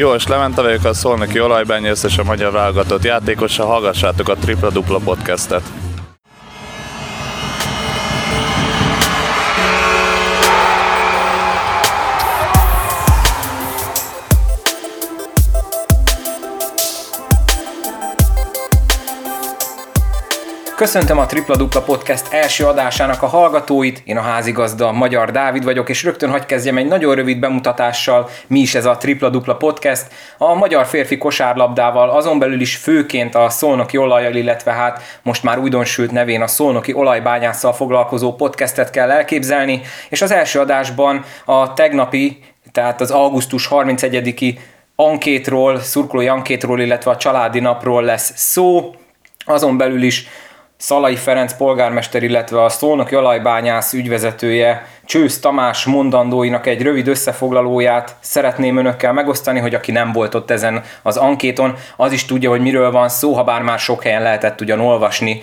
Jó, és Levente vagyok a Szolnoki olajbányész és a magyar válogatott játékosa. Hallgassátok a Tripla Dupla podcastet. Köszöntöm a Tripla Dupla Podcast első adásának a hallgatóit, én a házigazda Magyar Dávid vagyok, és rögtön hagy kezdjem egy nagyon rövid bemutatással, mi is ez a Tripla Dupla Podcast. A magyar férfi kosárlabdával, azon belül is főként a szolnoki olajjal, illetve hát most már újdonsült nevén a szolnoki olajbányásszal foglalkozó podcastet kell elképzelni, és az első adásban a tegnapi, tehát az augusztus 31-i ankétról, szurkolói ankétról, illetve a családi napról lesz szó, azon belül is Szalai Ferenc polgármester, illetve a Szolnoki Olajbányász ügyvezetője Csősz Tamás mondandóinak egy rövid összefoglalóját szeretném önökkel megosztani, hogy aki nem volt ott ezen az ankéton, az is tudja, hogy miről van szó, ha bár már sok helyen lehetett ugyan olvasni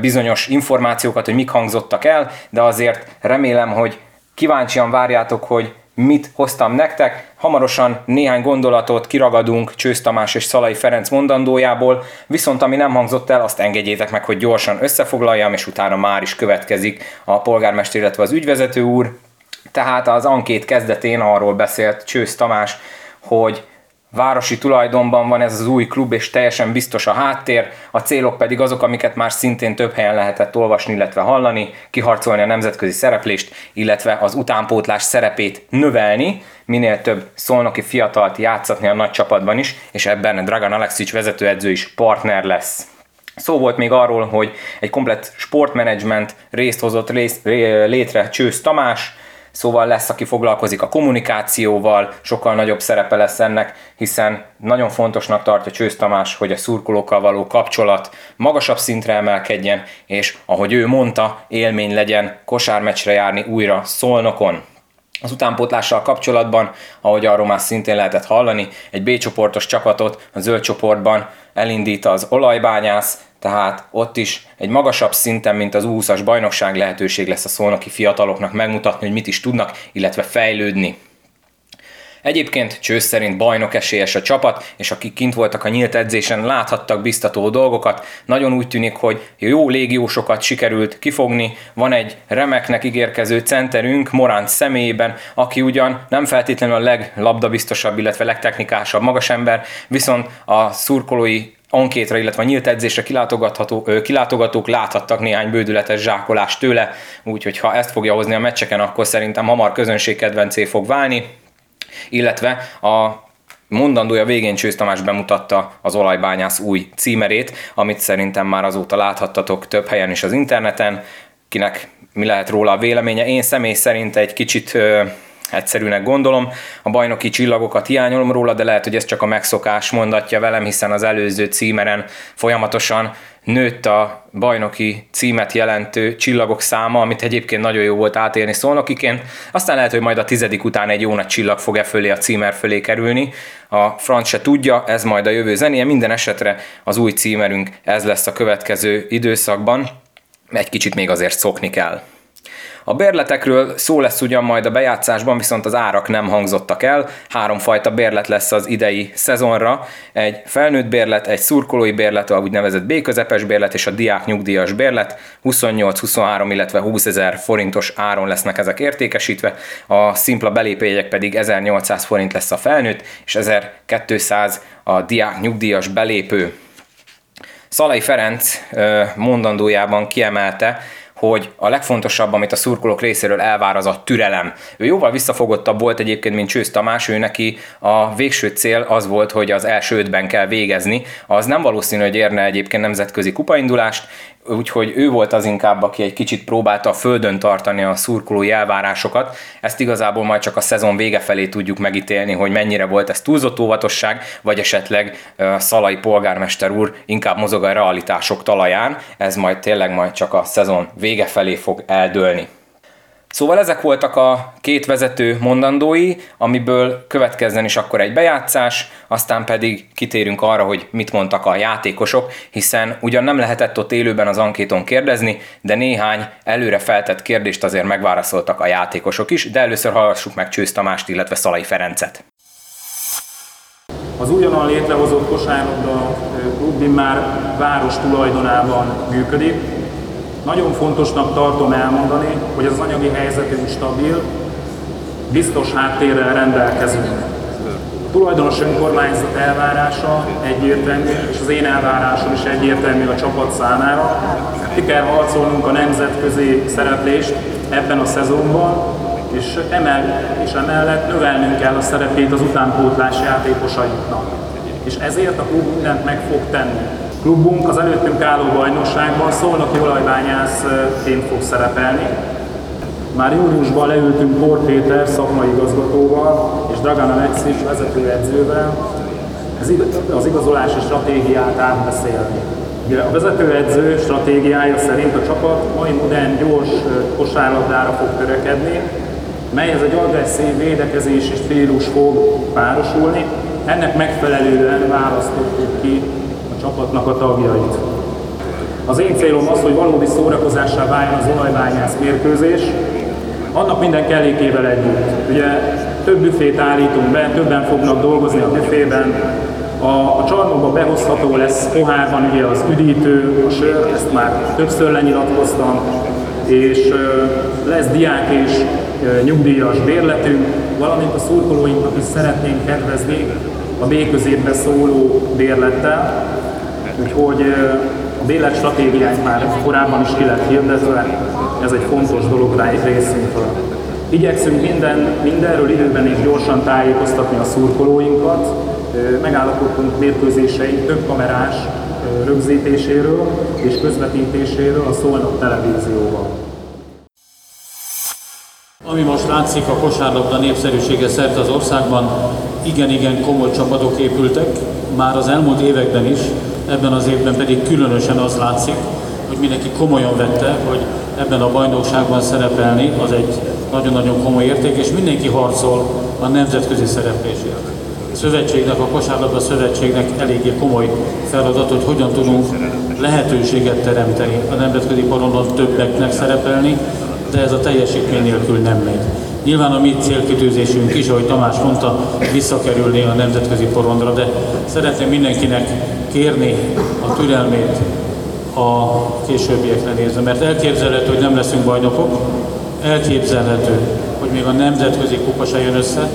bizonyos információkat, hogy mik hangzottak el, de azért remélem, hogy kíváncsian várjátok, hogy mit hoztam nektek. Hamarosan néhány gondolatot kiragadunk Csősz Tamás és Szalai Ferenc mondandójából, viszont ami nem hangzott el, azt engedjétek meg, hogy gyorsan összefoglaljam, és utána már is következik a polgármester, illetve az ügyvezető úr. Tehát az ankét kezdetén arról beszélt Csősz Tamás, hogy városi tulajdonban van ez az új klub, és teljesen biztos a háttér, a célok pedig azok, amiket már szintén több helyen lehetett olvasni, illetve hallani, kiharcolni a nemzetközi szereplést, illetve az utánpótlás szerepét növelni, minél több szolnoki fiatalt játszatni a nagy csapatban is, és ebben Dragan Alexic vezetőedző is partner lesz. Szó volt még arról, hogy egy komplett sportmenedzsment részt hozott létre Csősz Tamás, Szóval lesz, aki foglalkozik a kommunikációval, sokkal nagyobb szerepe lesz ennek, hiszen nagyon fontosnak tartja Csősz Tamás, hogy a szurkolókkal való kapcsolat magasabb szintre emelkedjen, és ahogy ő mondta, élmény legyen kosármeccsre járni újra Szolnokon. Az utánpótlással kapcsolatban, ahogy arról már szintén lehetett hallani, egy B csoportos csapatot a zöld csoportban elindít az olajbányász, tehát ott is egy magasabb szinten, mint az 20-as bajnokság lehetőség lesz a szolnoki fiataloknak megmutatni, hogy mit is tudnak, illetve fejlődni. Egyébként Csősz szerint bajnok esélyes a csapat, és akik kint voltak a nyílt edzésen, láthattak biztató dolgokat. Nagyon úgy tűnik, hogy jó légiósokat sikerült kifogni. Van egy remeknek ígérkező centerünk Morán személyében, aki ugyan nem feltétlenül a leglabdabiztosabb, illetve legtechnikásabb magasember, viszont a szurkolói ankétra, illetve nyílt edzésre kilátogatható, kilátogatók láthattak néhány bődületes zsákolást tőle, úgyhogy ha ezt fogja hozni a meccseken, akkor szerintem hamar közönség kedvencé fog válni, illetve a mondandója végén Csősz Tamás bemutatta az olajbányász új címerét, amit szerintem már azóta láthattatok több helyen is az interneten, kinek mi lehet róla a véleménye. Én személy szerint egy kicsit egyszerűnek gondolom. A bajnoki csillagokat hiányolom róla, de lehet, hogy ez csak a megszokás mondatja velem, hiszen az előző címeren folyamatosan nőtt a bajnoki címet jelentő csillagok száma, amit egyébként nagyon jó volt átélni szolnokiként. Aztán lehet, hogy majd a tizedik után egy jó nagy csillag fog e fölé a címer fölé kerülni. A franc se tudja, ez majd a jövő zenéje. Minden esetre az új címerünk ez lesz a következő időszakban. Egy kicsit még azért szokni kell. A bérletekről szó lesz ugyan majd a bejátszásban, viszont az árak nem hangzottak el. Háromfajta bérlet lesz az idei szezonra. Egy felnőtt bérlet, egy szurkolói bérlet, a úgynevezett B közepes bérlet és a diák nyugdíjas bérlet. 28, 23, illetve 20 ezer forintos áron lesznek ezek értékesítve. A szimpla belépőjegyek pedig 1800 forint lesz a felnőtt, és 1200 a diák nyugdíjas belépő. Szalai Ferenc mondandójában kiemelte, hogy a legfontosabb, amit a szurkolók részéről elvár, az a türelem. Ő jóval visszafogottabb volt egyébként, mint Csősz Tamás, ő neki a végső cél az volt, hogy az első ötben kell végezni. Az nem valószínű, hogy érne egyébként nemzetközi kupaindulást, úgyhogy ő volt az inkább, aki egy kicsit próbálta a földön tartani a szurkolói elvárásokat. Ezt igazából majd csak a szezon vége felé tudjuk megítélni, hogy mennyire volt ez túlzott óvatosság, vagy esetleg Szalai polgármester úr inkább mozog a realitások talaján. Ez majd tényleg majd csak a szezon vége felé fog eldőlni. Szóval ezek voltak a két vezető mondandói, amiből következzen is akkor egy bejátszás, aztán pedig kitérünk arra, hogy mit mondtak a játékosok, hiszen ugyan nem lehetett ott élőben az ankéton kérdezni, de néhány előre feltett kérdést azért megválaszoltak a játékosok is, de először hallgassuk meg Csősz Tamást, illetve Szalai Ferencet. Az újonnan létrehozott kosárlabda klub már város tulajdonában működik. Nagyon fontosnak tartom elmondani, hogy az anyagi helyzetünk stabil, biztos háttérrel rendelkezünk. A tulajdonos önkormányzat elvárása egyértelmű, és az én elvárásom is egyértelmű a csapat számára. Ki kell harcolnunk a nemzetközi szereplést ebben a szezonban, és, emel, és emellett növelnünk kell a szerepét az utánpótlás játékosainknak. És ezért a klub mindent meg fog tenni. Klubunk az előttünk álló bajnokságban szolnoki olajbányászként fog szerepelni. Már júniusban leültünk Port Péter szakmai igazgatóval és Dragan Alexis vezetőedzővel az igazolási stratégiát átbeszélni. A vezetőedző stratégiája szerint a csapat mai modern, gyors kosárlabdára fog törekedni, melyhez egy agresszív védekezési stílus fog párosulni. Ennek megfelelően választottuk ki csapatnak a tagjait. Az én célom az, hogy valódi szórakozássá váljon az olajbányász mérkőzés, annak minden kellékével együtt. Ugye több büfét állítunk be, többen fognak dolgozni a büfében, a, a csarnokba behozható lesz pohárban ugye az üdítő, a sör, ezt már többször lenyilatkoztam, és lesz diák és nyugdíjas bérletünk, valamint a szurkolóinknak is szeretnénk kedvezni a B középbe szóló bérlettel, úgyhogy a bérlet stratégiánk már korábban is ki lett hirdetve, ez egy fontos dolog rá részünkről. Igyekszünk minden, mindenről időben és gyorsan tájékoztatni a szurkolóinkat, megállapodtunk mérkőzéseink több kamerás rögzítéséről és közvetítéséről a Szolnok televízióban. Ami most látszik, a kosárlabda népszerűsége szerte az országban, igen-igen komoly csapatok épültek, már az elmúlt években is, ebben az évben pedig különösen az látszik, hogy mindenki komolyan vette, hogy ebben a bajnokságban szerepelni az egy nagyon-nagyon komoly érték, és mindenki harcol a nemzetközi szereplésért. A szövetségnek, a kosárlabda szövetségnek eléggé komoly feladat, hogy hogyan tudunk lehetőséget teremteni a nemzetközi porondon többeknek szerepelni, de ez a teljesítmény nélkül nem megy. Nyilván a mi célkitűzésünk is, ahogy Tamás mondta, visszakerülni a nemzetközi porondra, de szeretném mindenkinek kérni a türelmét a későbbiekre nézve, mert elképzelhető, hogy nem leszünk bajnokok, elképzelhető, hogy még a nemzetközi kupa se jön össze,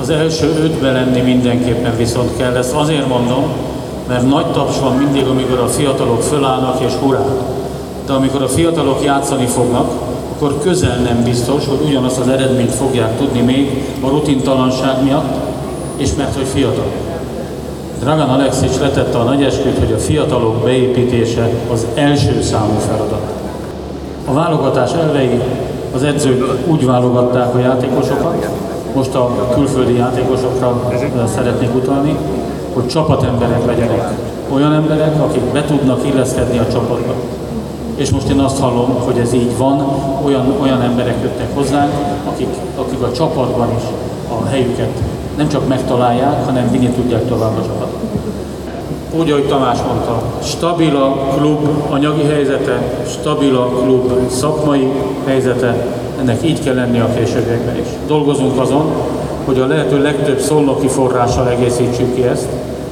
az első ötbe lenni mindenképpen viszont kell. Ezt azért mondom, mert nagy taps van mindig, amikor a fiatalok fölállnak és hurrá. De amikor a fiatalok játszani fognak, akkor közel nem biztos, hogy ugyanazt az eredményt fogják tudni még a rutintalanság miatt, és mert hogy fiatal. Dragan Alexics letette a nagy esküt, hogy a fiatalok beépítése az első számú feladat. A válogatás elvei az edzők úgy válogatták a játékosokat, most a külföldi játékosokra szeretnék utalni, hogy csapatemberek legyenek. Olyan emberek, akik be tudnak illeszkedni a csapatba és most én azt hallom, hogy ez így van, olyan, olyan emberek jöttek hozzánk, akik, akik a csapatban is a helyüket nem csak megtalálják, hanem vinni tudják tovább a csapatot. Úgy, ahogy Tamás mondta, stabil a klub anyagi helyzete, stabil a klub szakmai helyzete, ennek így kell lenni a későbbiekben is. Dolgozunk azon, hogy a lehető legtöbb szolnoki forrással egészítsük ki ezt,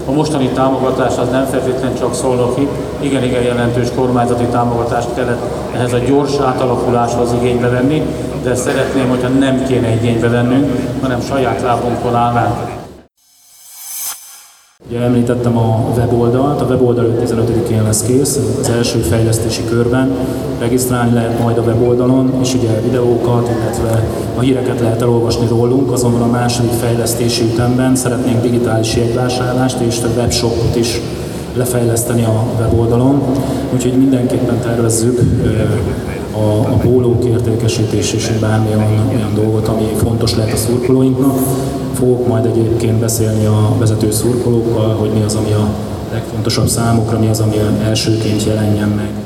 a mostani támogatás az nem feltétlenül csak szolnoki, igen-igen jelentős kormányzati támogatást kellett ehhez a gyors átalakuláshoz igénybe venni, de szeretném, hogyha nem kéne igénybe vennünk, hanem saját lábunkon állnánk. Ugye említettem a weboldalt, a weboldal 15-én lesz kész, az első fejlesztési körben. Regisztrálni lehet majd a weboldalon, és ugye videókat, illetve a híreket lehet elolvasni rólunk, azonban a második fejlesztési ütemben szeretnénk digitális jegyvásárlást és a webshopot is lefejleszteni a weboldalon, úgyhogy mindenképpen tervezzük a, a pólók értékesítés és bármilyen olyan dolgot, ami fontos lehet a szurkolóinknak. Fogok majd egyébként beszélni a vezető szurkolókkal, hogy mi az, ami a legfontosabb számukra, mi az, ami elsőként jelenjen meg.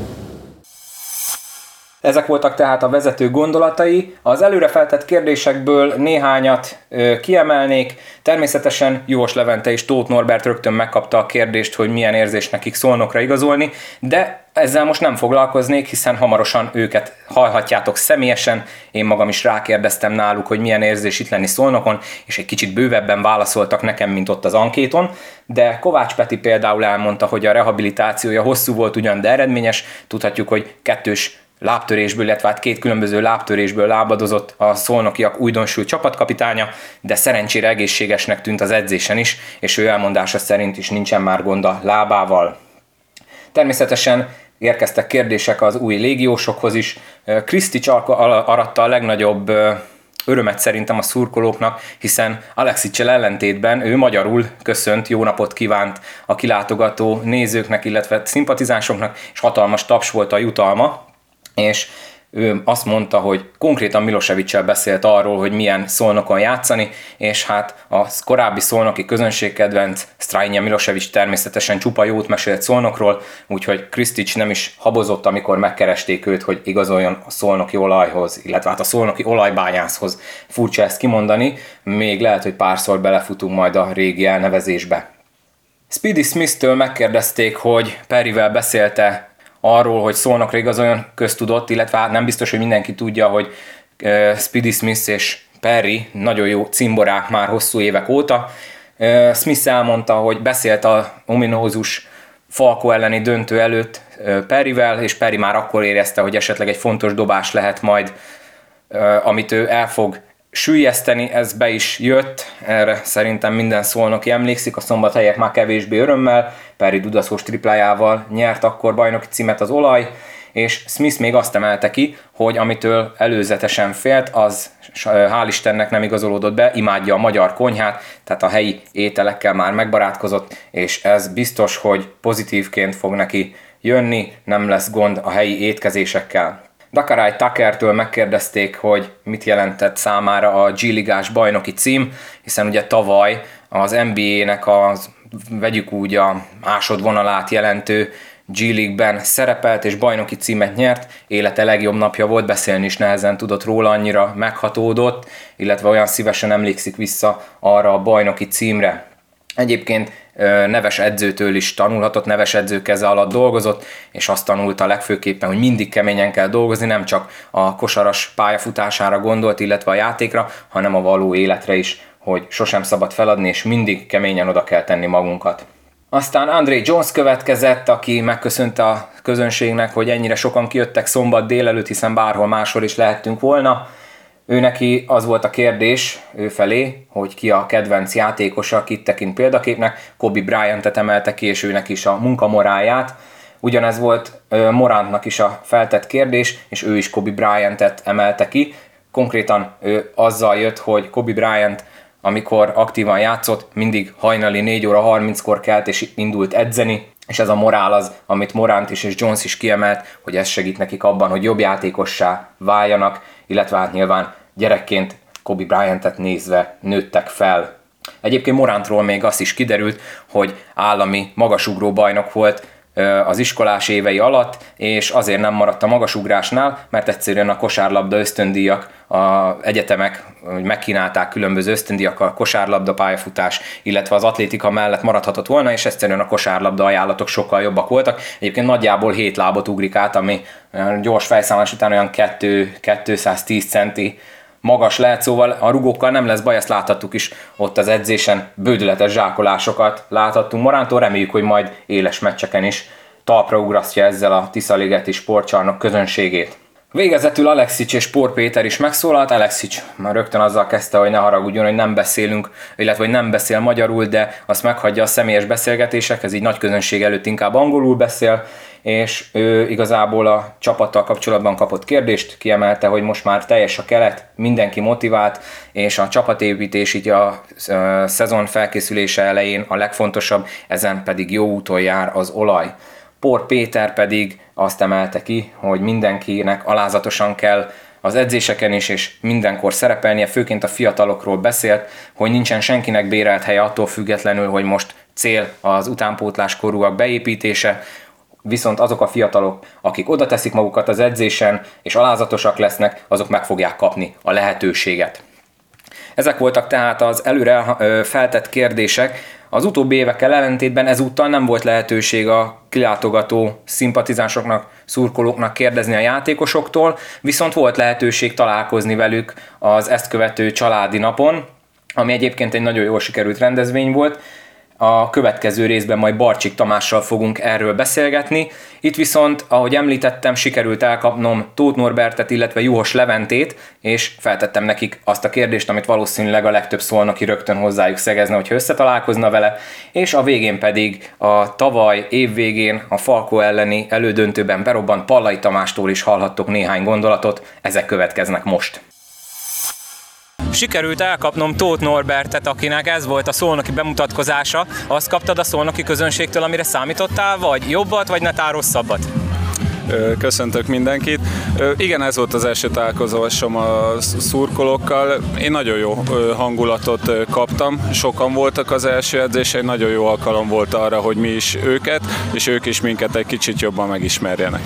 Ezek voltak tehát a vezető gondolatai. Az előre feltett kérdésekből néhányat ö, kiemelnék. Természetesen Jós Levente és Tóth Norbert rögtön megkapta a kérdést, hogy milyen érzés nekik szolnokra igazolni, de ezzel most nem foglalkoznék, hiszen hamarosan őket hallhatjátok személyesen. Én magam is rákérdeztem náluk, hogy milyen érzés itt lenni szolnokon, és egy kicsit bővebben válaszoltak nekem, mint ott az ankéton. De Kovács Peti például elmondta, hogy a rehabilitációja hosszú volt ugyan, de eredményes. Tudhatjuk, hogy kettős lábtörésből, illetve hát két különböző lábtörésből lábadozott a szolnokiak újdonsült csapatkapitánya, de szerencsére egészségesnek tűnt az edzésen is, és ő elmondása szerint is nincsen már gond a lábával. Természetesen érkeztek kérdések az új légiósokhoz is. Krisztics aratta a legnagyobb örömet szerintem a szurkolóknak, hiszen Alexicsel ellentétben ő magyarul köszönt, jó napot kívánt a kilátogató nézőknek, illetve szimpatizánsoknak, és hatalmas taps volt a jutalma, és ő azt mondta, hogy konkrétan Milosevic beszélt arról, hogy milyen szolnokon játszani, és hát a korábbi szolnoki közönségkedvenc Strajnja Milosevic természetesen csupa jót mesélt szolnokról, úgyhogy Kristic nem is habozott, amikor megkeresték őt, hogy igazoljon a szolnoki olajhoz, illetve hát a szolnoki olajbányászhoz. Furcsa ezt kimondani, még lehet, hogy párszor belefutunk majd a régi elnevezésbe. Speedy Smith-től megkérdezték, hogy Perivel beszélte arról, hogy szólnak igazoljon köztudott, illetve hát nem biztos, hogy mindenki tudja, hogy Speedy Smith és Perry nagyon jó cimborák már hosszú évek óta. Smith elmondta, hogy beszélt a ominózus Falko elleni döntő előtt Perryvel, és Perry már akkor érezte, hogy esetleg egy fontos dobás lehet majd, amit ő el fog sűjeszteni, ez be is jött, erre szerintem minden szolnoki emlékszik, a szombathelyek már kevésbé örömmel, Peri Dudaszós triplájával nyert akkor bajnoki címet az olaj, és Smith még azt emelte ki, hogy amitől előzetesen félt, az hál' Istennek nem igazolódott be, imádja a magyar konyhát, tehát a helyi ételekkel már megbarátkozott, és ez biztos, hogy pozitívként fog neki jönni, nem lesz gond a helyi étkezésekkel. Dakarai Tuckertől megkérdezték, hogy mit jelentett számára a G-ligás bajnoki cím, hiszen ugye tavaly az NBA-nek az vegyük úgy a másodvonalát jelentő G League-ben szerepelt és bajnoki címet nyert, élete legjobb napja volt, beszélni is nehezen tudott róla, annyira meghatódott, illetve olyan szívesen emlékszik vissza arra a bajnoki címre. Egyébként neves edzőtől is tanulhatott, neves edző keze alatt dolgozott, és azt tanulta legfőképpen, hogy mindig keményen kell dolgozni, nem csak a kosaras pályafutására gondolt, illetve a játékra, hanem a való életre is, hogy sosem szabad feladni, és mindig keményen oda kell tenni magunkat. Aztán André Jones következett, aki megköszönte a közönségnek, hogy ennyire sokan kijöttek szombat délelőtt, hiszen bárhol máshol is lehettünk volna. Ő neki az volt a kérdés ő felé, hogy ki a kedvenc játékosa, akit tekint példaképnek. Kobe Bryant-et emelte ki, és őnek is a munkamoráját. Ugyanez volt Morantnak is a feltett kérdés, és ő is Kobe Bryant-et emelte ki. Konkrétan ő azzal jött, hogy Kobe Bryant amikor aktívan játszott, mindig hajnali 4 óra 30-kor kelt és indult edzeni, és ez a morál az, amit Morant is és Jones is kiemelt, hogy ez segít nekik abban, hogy jobb játékossá váljanak, illetve hát nyilván gyerekként Kobe Bryant-et nézve nőttek fel. Egyébként Morantról még azt is kiderült, hogy állami magasugró bajnok volt az iskolás évei alatt, és azért nem maradt a magasugrásnál, mert egyszerűen a kosárlabda ösztöndíjak, a egyetemek megkínálták különböző ösztöndíjak a kosárlabda pályafutás, illetve az atlétika mellett maradhatott volna, és egyszerűen a kosárlabda ajánlatok sokkal jobbak voltak. Egyébként nagyjából 7 lábot ugrik át, ami gyors fejszámolás után olyan 2, 210 centi magas lehet, szóval a rugókkal nem lesz baj, ezt láthattuk is ott az edzésen, bődületes zsákolásokat láthattunk Morántól, reméljük, hogy majd éles meccseken is talpra ugrasztja ezzel a Tiszaligeti sportcsarnok közönségét. Végezetül Alexics és Por Péter is megszólalt. Alexics már rögtön azzal kezdte, hogy ne haragudjon, hogy nem beszélünk, illetve hogy nem beszél magyarul, de azt meghagyja a személyes beszélgetésekhez, így nagy közönség előtt inkább angolul beszél, és ő igazából a csapattal kapcsolatban kapott kérdést, kiemelte, hogy most már teljes a kelet, mindenki motivált, és a csapatépítés így a szezon felkészülése elején a legfontosabb, ezen pedig jó úton jár az olaj. Por Péter pedig azt emelte ki, hogy mindenkinek alázatosan kell az edzéseken is, és mindenkor szerepelnie, főként a fiatalokról beszélt, hogy nincsen senkinek bérelt helye attól függetlenül, hogy most cél az utánpótlás korúak beépítése, viszont azok a fiatalok, akik oda teszik magukat az edzésen, és alázatosak lesznek, azok meg fogják kapni a lehetőséget. Ezek voltak tehát az előre feltett kérdések. Az utóbbi évekkel ellentétben ezúttal nem volt lehetőség a kilátogató szimpatizánsoknak, szurkolóknak kérdezni a játékosoktól, viszont volt lehetőség találkozni velük az ezt követő családi napon, ami egyébként egy nagyon jól sikerült rendezvény volt. A következő részben majd Barcsik Tamással fogunk erről beszélgetni. Itt viszont, ahogy említettem, sikerült elkapnom Tóth Norbertet, illetve Juhos Leventét, és feltettem nekik azt a kérdést, amit valószínűleg a legtöbb szolnoki rögtön hozzájuk szegezne, hogyha összetalálkozna vele, és a végén pedig a tavaly év végén a Falko elleni elődöntőben berobbant Pallai Tamástól is hallhattok néhány gondolatot, ezek következnek most sikerült elkapnom Tóth Norbertet, akinek ez volt a szolnoki bemutatkozása. Azt kaptad a szolnoki közönségtől, amire számítottál, vagy jobbat, vagy netán rosszabbat? Köszöntök mindenkit. Igen, ez volt az első találkozásom a szurkolókkal. Én nagyon jó hangulatot kaptam. Sokan voltak az első edzésein, nagyon jó alkalom volt arra, hogy mi is őket, és ők is minket egy kicsit jobban megismerjenek.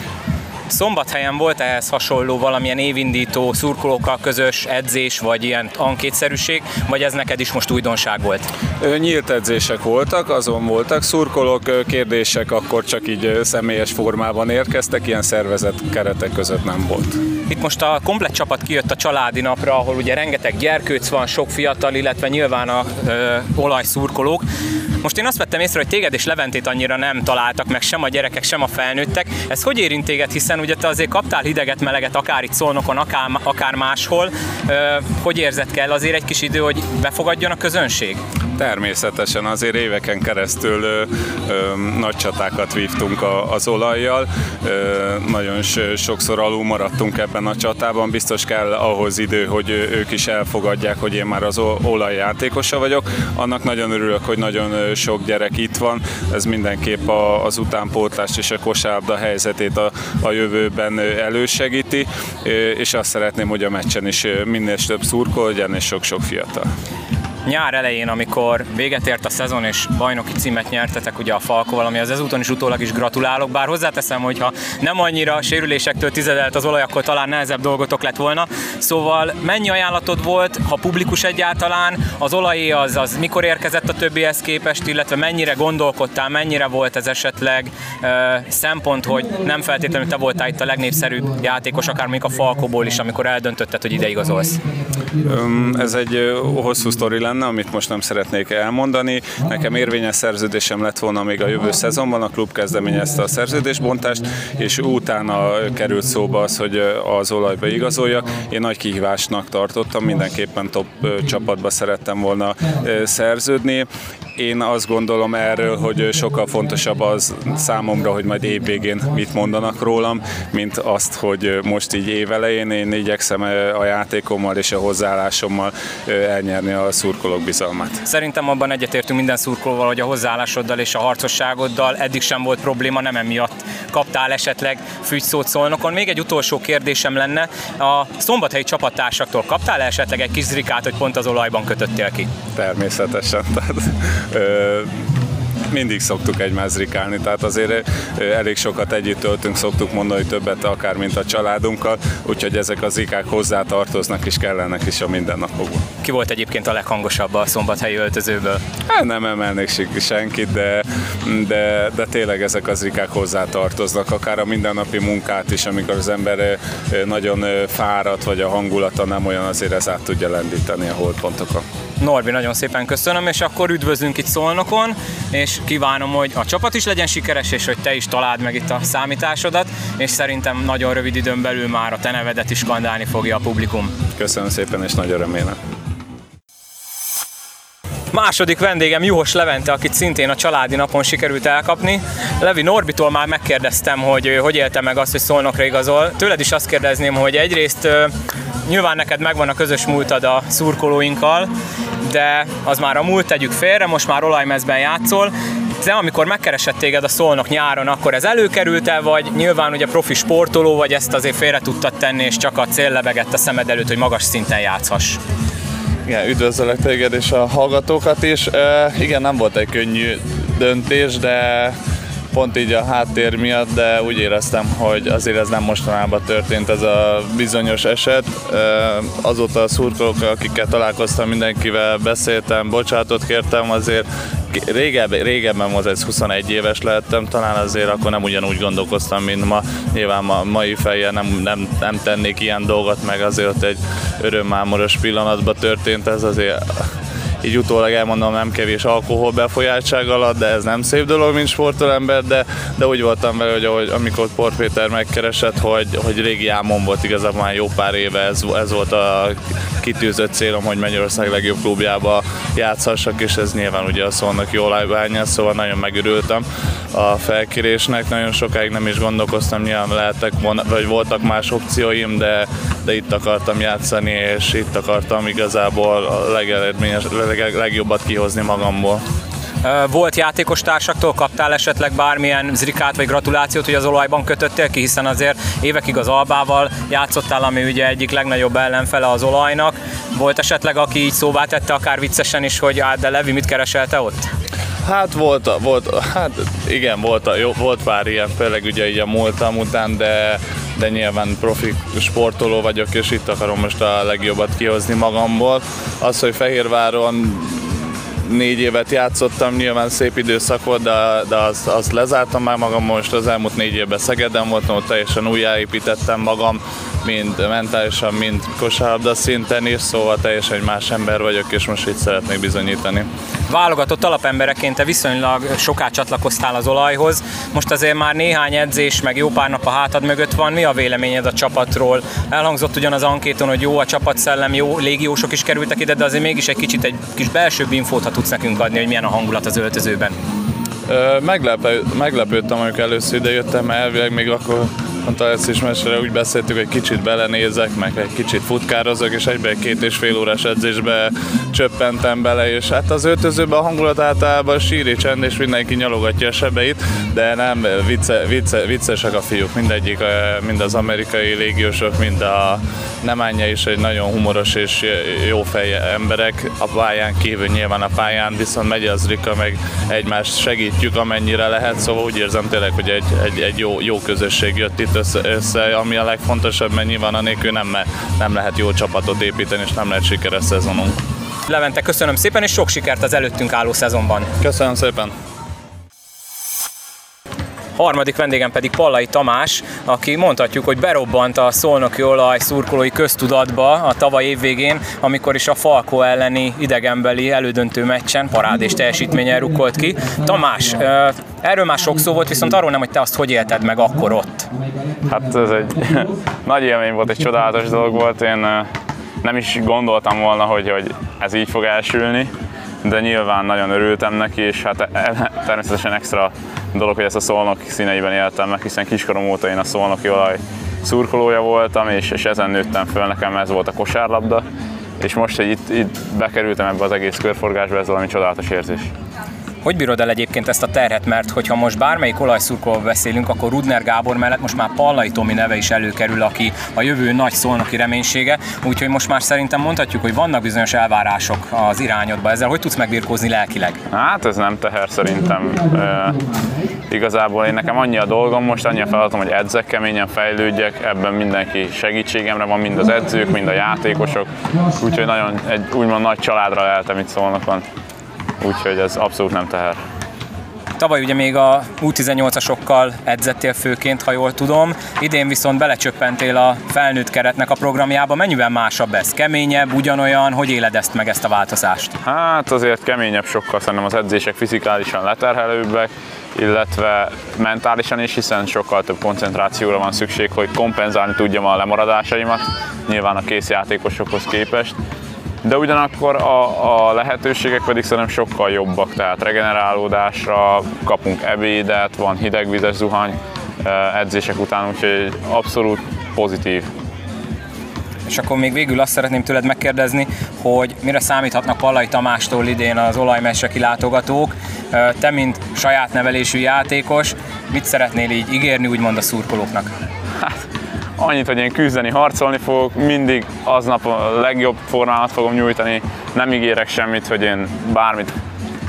Szombathelyen volt ehhez hasonló valamilyen évindító szurkolókkal közös edzés, vagy ilyen ankétszerűség, vagy ez neked is most újdonság volt? Nyílt edzések voltak, azon voltak szurkolók, kérdések akkor csak így személyes formában érkeztek, ilyen szervezet keretek között nem volt. Itt most a komplet csapat kijött a családi napra, ahol ugye rengeteg gyerkőc van, sok fiatal, illetve nyilván a ö, olajszurkolók. Most én azt vettem észre, hogy téged és Leventét annyira nem találtak meg, sem a gyerekek, sem a felnőttek. Ez hogy érint téged, hiszen ugye te azért kaptál hideget, meleget, akár itt szolnokon, akár, akár máshol. Hogy érzed kell azért egy kis idő, hogy befogadjon a közönség? Természetesen azért éveken keresztül ö, ö, nagy csatákat vívtunk a, az olajjal, ö, nagyon sokszor alul maradtunk ebben a csatában, biztos kell ahhoz idő, hogy ők is elfogadják, hogy én már az olajjátékosa vagyok. Annak nagyon örülök, hogy nagyon sok gyerek itt van, ez mindenképp a, az utánpótlást és a kosárlabda helyzetét a, a jövőben elősegíti, és azt szeretném, hogy a meccsen is minél több szurkol legyen és sok-sok fiatal nyár elején, amikor véget ért a szezon és bajnoki címet nyertetek ugye a Falkóval, ami az ezúton is utólag is gratulálok, bár hozzáteszem, hogy ha nem annyira sérülésektől tizedelt az olaj, akkor talán nehezebb dolgotok lett volna. Szóval mennyi ajánlatod volt, ha publikus egyáltalán, az olajé az, az mikor érkezett a többihez képest, illetve mennyire gondolkodtál, mennyire volt ez esetleg ö, szempont, hogy nem feltétlenül te voltál itt a legnépszerűbb játékos, akár még a Falkóból is, amikor eldöntötted, hogy ide igazolsz? Ez egy hosszú sztori lenne, amit most nem szeretnék elmondani. Nekem érvényes szerződésem lett volna még a jövő szezonban, a klub kezdeményezte a szerződésbontást, és utána került szóba az, hogy az olajba igazoljak. Én nagy kihívásnak tartottam, mindenképpen top csapatba szerettem volna szerződni. Én azt gondolom erről, hogy sokkal fontosabb az számomra, hogy majd évvégén mit mondanak rólam, mint azt, hogy most így évelején én igyekszem a játékommal és a hozzáállásommal elnyerni a szurkolók bizalmát. Szerintem abban egyetértünk minden szurkolóval, hogy a hozzáállásoddal és a harcosságoddal eddig sem volt probléma, nem emiatt kaptál esetleg fügyszót szolnokon. Még egy utolsó kérdésem lenne, a szombathelyi csapattársaktól kaptál esetleg egy kis zrikát, hogy pont az olajban kötöttél ki? Természetesen. Tehát, ö, mindig szoktuk egymást zrikálni, tehát azért elég sokat együtt töltünk, szoktuk mondani többet akár, mint a családunkkal, úgyhogy ezek az zikák hozzá tartoznak és kellenek is a mindennapokban. Ki volt egyébként a leghangosabb a szombathelyi öltözőből? Hát nem emelnék senkit, de, de, de tényleg ezek az zikák hozzá tartoznak, akár a mindennapi munkát is, amikor az ember nagyon fáradt, vagy a hangulata nem olyan, azért ez át tudja lendíteni a holdpontokat. Norbi, nagyon szépen köszönöm, és akkor üdvözlünk itt Szolnokon, és kívánom, hogy a csapat is legyen sikeres, és hogy te is találd meg itt a számításodat, és szerintem nagyon rövid időn belül már a te nevedet is skandálni fogja a publikum. Köszönöm szépen, és nagyon remélem. Második vendégem Juhos Levente, akit szintén a családi napon sikerült elkapni. Levi Norbitól már megkérdeztem, hogy hogy élte meg azt, hogy Szolnokra igazol. Tőled is azt kérdezném, hogy egyrészt nyilván neked megvan a közös múltad a szurkolóinkkal, de az már a múlt tegyük félre, most már olajmezben játszol, de amikor megkeresett téged a szolnok nyáron, akkor ez előkerült-e, vagy nyilván ugye profi sportoló, vagy ezt azért félre tudtad tenni, és csak a cél lebegett a szemed előtt, hogy magas szinten játszhass? Igen, üdvözöllek téged és a hallgatókat is. Uh, igen, nem volt egy könnyű döntés, de pont így a háttér miatt, de úgy éreztem, hogy azért ez nem mostanában történt ez a bizonyos eset. Azóta a szurkolók, akikkel találkoztam, mindenkivel beszéltem, bocsátot kértem, azért régebben, régebben volt ez 21 éves lehettem, talán azért akkor nem ugyanúgy gondolkoztam, mint ma. Nyilván ma, mai fejjel nem, nem, nem tennék ilyen dolgot, meg azért ott egy örömmámoros pillanatban történt ez azért így utólag elmondom, nem kevés alkohol befolyáltság alatt, de ez nem szép dolog, mint sportolember, de, de úgy voltam vele, hogy ahogy, amikor Port Péter megkeresett, hogy, hogy régi álmom volt igazából már jó pár éve, ez, ez volt a kitűzött célom, hogy Magyarország legjobb klubjába játszhassak, és ez nyilván ugye a szólnak jól állványa, szóval nagyon megörültem a felkérésnek, nagyon sokáig nem is gondolkoztam, nyilván lehetek, vagy voltak más opcióim, de, de itt akartam játszani, és itt akartam igazából a legeredményes, leg, legjobbat kihozni magamból. Volt játékos társaktól, kaptál esetleg bármilyen zrikát vagy gratulációt, hogy az olajban kötöttél ki, hiszen azért évekig az Albával játszottál, ami ugye egyik legnagyobb ellenfele az olajnak. Volt esetleg, aki így szóvá tette akár viccesen is, hogy hát de Levi, mit keresel te ott? Hát volt, volt, hát igen, volt, jó, volt pár ilyen, főleg ugye így a múltam után, de, de nyilván profi sportoló vagyok, és itt akarom most a legjobbat kihozni magamból. Az, hogy Fehérváron négy évet játszottam, nyilván szép időszak volt, de, de azt, azt lezártam már magam most az elmúlt négy évben Szegeden voltam, ott teljesen újjáépítettem magam, mind mentálisan, mind kosárlabda szinten is, szóval teljesen egy más ember vagyok, és most itt szeretnék bizonyítani. Válogatott alapembereként te viszonylag soká csatlakoztál az olajhoz, most azért már néhány edzés, meg jó pár nap a hátad mögött van, mi a véleményed a csapatról? Elhangzott ugyan az ankéton, hogy jó a csapatszellem, jó légiósok is kerültek ide, de azért mégis egy kicsit egy kis belső infót, ha tudsz nekünk adni, hogy milyen a hangulat az öltözőben. Meglepő, meglepődtem, amikor először ide jöttem, elvileg még akkor mondta ezt is mesére, úgy beszéltük, hogy kicsit belenézek, meg egy kicsit futkározok, és egyben két és fél órás edzésbe csöppentem bele, és hát az öltözőben a hangulat általában síri csend, és mindenki nyalogatja a sebeit, de nem, vicce, vicce, viccesek a fiúk, mindegyik, mind az amerikai légiósok, mind a Nemánja is egy nagyon humoros és jó fej emberek, a pályán kívül nyilván a pályán, viszont megy az Rika, meg egymást segítjük amennyire lehet, szóval úgy érzem tényleg, hogy egy, egy, egy jó, jó közösség jött itt össze, össze, ami a legfontosabb, mert nyilván a nélkül nem, nem lehet jó csapatot építeni, és nem lehet sikeres szezonunk. Levente, köszönöm szépen, és sok sikert az előttünk álló szezonban. Köszönöm szépen! Harmadik vendégem pedig Pallai Tamás, aki mondhatjuk, hogy berobbant a szolnoki olaj szurkolói köztudatba a tavaly évvégén, amikor is a Falko elleni idegenbeli elődöntő meccsen parádés teljesítményen rukkolt ki. Tamás, erről már sok szó volt, viszont arról nem, hogy te azt hogy élted meg akkor ott. Hát ez egy nagy élmény volt, egy csodálatos dolog volt. Én nem is gondoltam volna, hogy, hogy ez így fog elsülni, de nyilván nagyon örültem neki, és hát e, természetesen extra dolog, hogy ezt a szolnok színeiben éltem meg, hiszen kiskorom óta én a szolnoki olaj szurkolója voltam, és, és ezen nőttem föl, nekem ez volt a kosárlabda, és most, hogy itt, itt bekerültem ebbe az egész körforgásba, ez valami csodálatos érzés. Hogy bírod el egyébként ezt a terhet, mert hogyha most bármelyik olajszurkóval beszélünk, akkor Rudner Gábor mellett most már Pallai Tomi neve is előkerül, aki a jövő nagy szolnoki reménysége, úgyhogy most már szerintem mondhatjuk, hogy vannak bizonyos elvárások az irányodba. Ezzel hogy tudsz megbirkózni lelkileg? Hát ez nem teher szerintem. E, igazából én nekem annyi a dolgom most, annyi a feladatom, hogy edzek keményen, fejlődjek, ebben mindenki segítségemre van, mind az edzők, mind a játékosok, úgyhogy nagyon egy úgymond nagy családra leltem itt van úgyhogy ez abszolút nem teher. Tavaly ugye még a U18-asokkal edzettél főként, ha jól tudom. Idén viszont belecsöppentél a felnőtt keretnek a programjába. Mennyivel másabb ez? Keményebb, ugyanolyan? Hogy éled ezt meg, ezt a változást? Hát azért keményebb sokkal, szerintem az edzések fizikálisan leterhelőbbek, illetve mentálisan is, hiszen sokkal több koncentrációra van szükség, hogy kompenzálni tudjam a lemaradásaimat, nyilván a kész játékosokhoz képest de ugyanakkor a, a lehetőségek pedig szerintem sokkal jobbak, tehát regenerálódásra kapunk ebédet, van hidegvizes zuhany edzések után, úgyhogy abszolút pozitív. És akkor még végül azt szeretném tőled megkérdezni, hogy mire számíthatnak Pallai Tamástól idén az olajmesre kilátogatók. Te, mint saját nevelésű játékos, mit szeretnél így ígérni, úgymond a szurkolóknak? Hát, annyit, hogy én küzdeni, harcolni fogok, mindig aznap a legjobb formámat fogom nyújtani, nem ígérek semmit, hogy én bármit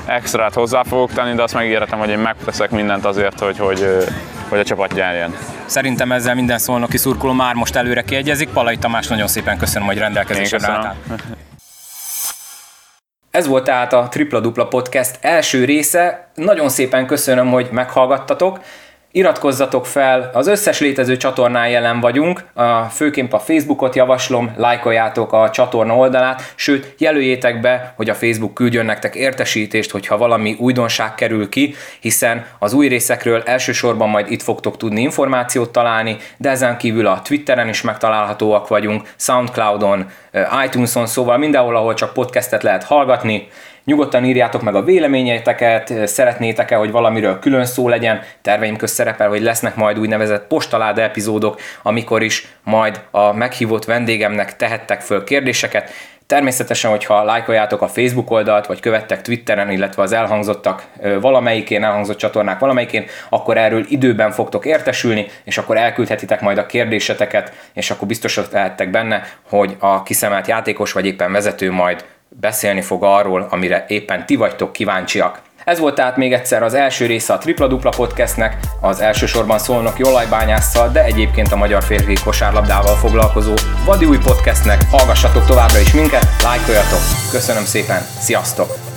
extrát hozzá fogok tenni, de azt megígérhetem, hogy én megteszek mindent azért, hogy, hogy, hogy a csapat nyerjen. Szerintem ezzel minden szolnoki szurkoló már most előre kiegyezik. Palai Tamás, nagyon szépen köszönöm, hogy rendelkezésre álltál. Ez volt tehát a Tripla Dupla Podcast első része. Nagyon szépen köszönöm, hogy meghallgattatok. Iratkozzatok fel, az összes létező csatornán jelen vagyunk, a, főként a Facebookot javaslom, lájkoljátok a csatorna oldalát, sőt jelöljétek be, hogy a Facebook küldjön nektek értesítést, hogyha valami újdonság kerül ki, hiszen az új részekről elsősorban majd itt fogtok tudni információt találni, de ezen kívül a Twitteren is megtalálhatóak vagyunk, Soundcloudon, iTunes-on, szóval mindenhol, ahol csak podcastet lehet hallgatni, Nyugodtan írjátok meg a véleményeiteket, szeretnétek-e, hogy valamiről külön szó legyen, terveim közt szerepel, hogy lesznek majd úgynevezett postaláda epizódok, amikor is majd a meghívott vendégemnek tehettek föl kérdéseket. Természetesen, hogyha lájkoljátok a Facebook oldalt, vagy követtek Twitteren, illetve az elhangzottak valamelyikén, elhangzott csatornák valamelyikén, akkor erről időben fogtok értesülni, és akkor elküldhetitek majd a kérdéseteket, és akkor biztosak lehettek benne, hogy a kiszemelt játékos vagy éppen vezető majd beszélni fog arról, amire éppen ti vagytok kíváncsiak. Ez volt tehát még egyszer az első része a Tripla Dupla Podcastnek, az elsősorban szólnak jólajbányásszal, de egyébként a magyar férfi kosárlabdával foglalkozó vadi új podcastnek. Hallgassatok továbbra is minket, lájkoljatok, köszönöm szépen, sziasztok!